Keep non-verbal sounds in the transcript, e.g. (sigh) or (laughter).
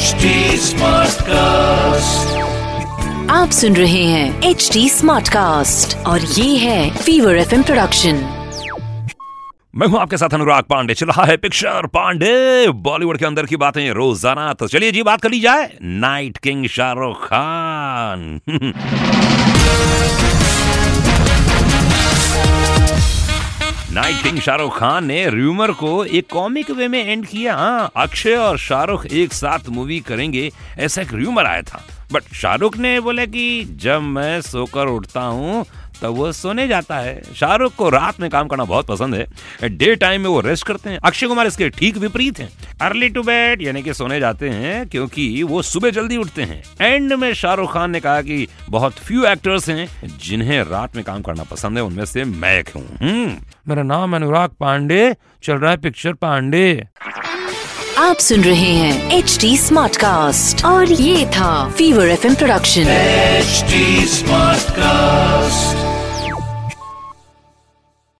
HD cast आप सुन रहे हैं एच डी स्मार्ट कास्ट और ये है फीवर एफ़ प्रोडक्शन मैं हूँ आपके साथ अनुराग पांडे। चल रहा है पिक्चर पांडे। बॉलीवुड के अंदर की बातें रोज़ाना। तो चलिए जी बात कर ली जाए night king Shahrukh Khan. (laughs) Night king Shahrukh Khan ने रूमर को एक कॉमिक वे में एंड किया। हाँ अक्षय और शाहरुख एक साथ मूवी करेंगे ऐसा एक रूमर आया था। बट शाहरुख ने बोला कि जब मैं सोकर उठता हूँ तब वो सोने जाता है। शाहरुख को रात में काम करना बहुत पसंद है। डे टाइम में वो रेस्ट करते हैं। अक्षय कुमार इसके ठीक विपरीत हैं। अर्ली टू बेड यानी कि सोने जाते हैं क्योंकि वो सुबह जल्दी उठते हैं। एंड में शाहरुख खान ने कहा कि बहुत फ्यू एक्टर्स हैं जिन्हें रात में काम करना पसंद है उनमें से मैं एक हूँ। हम्म, मेरा नाम अनुराग पांडे चल रहा है पिक्चर पांडे आप सुन रहे हैं एच डी स्मार्ट कास्ट और ये था Fever FM production HD smart Smartcast.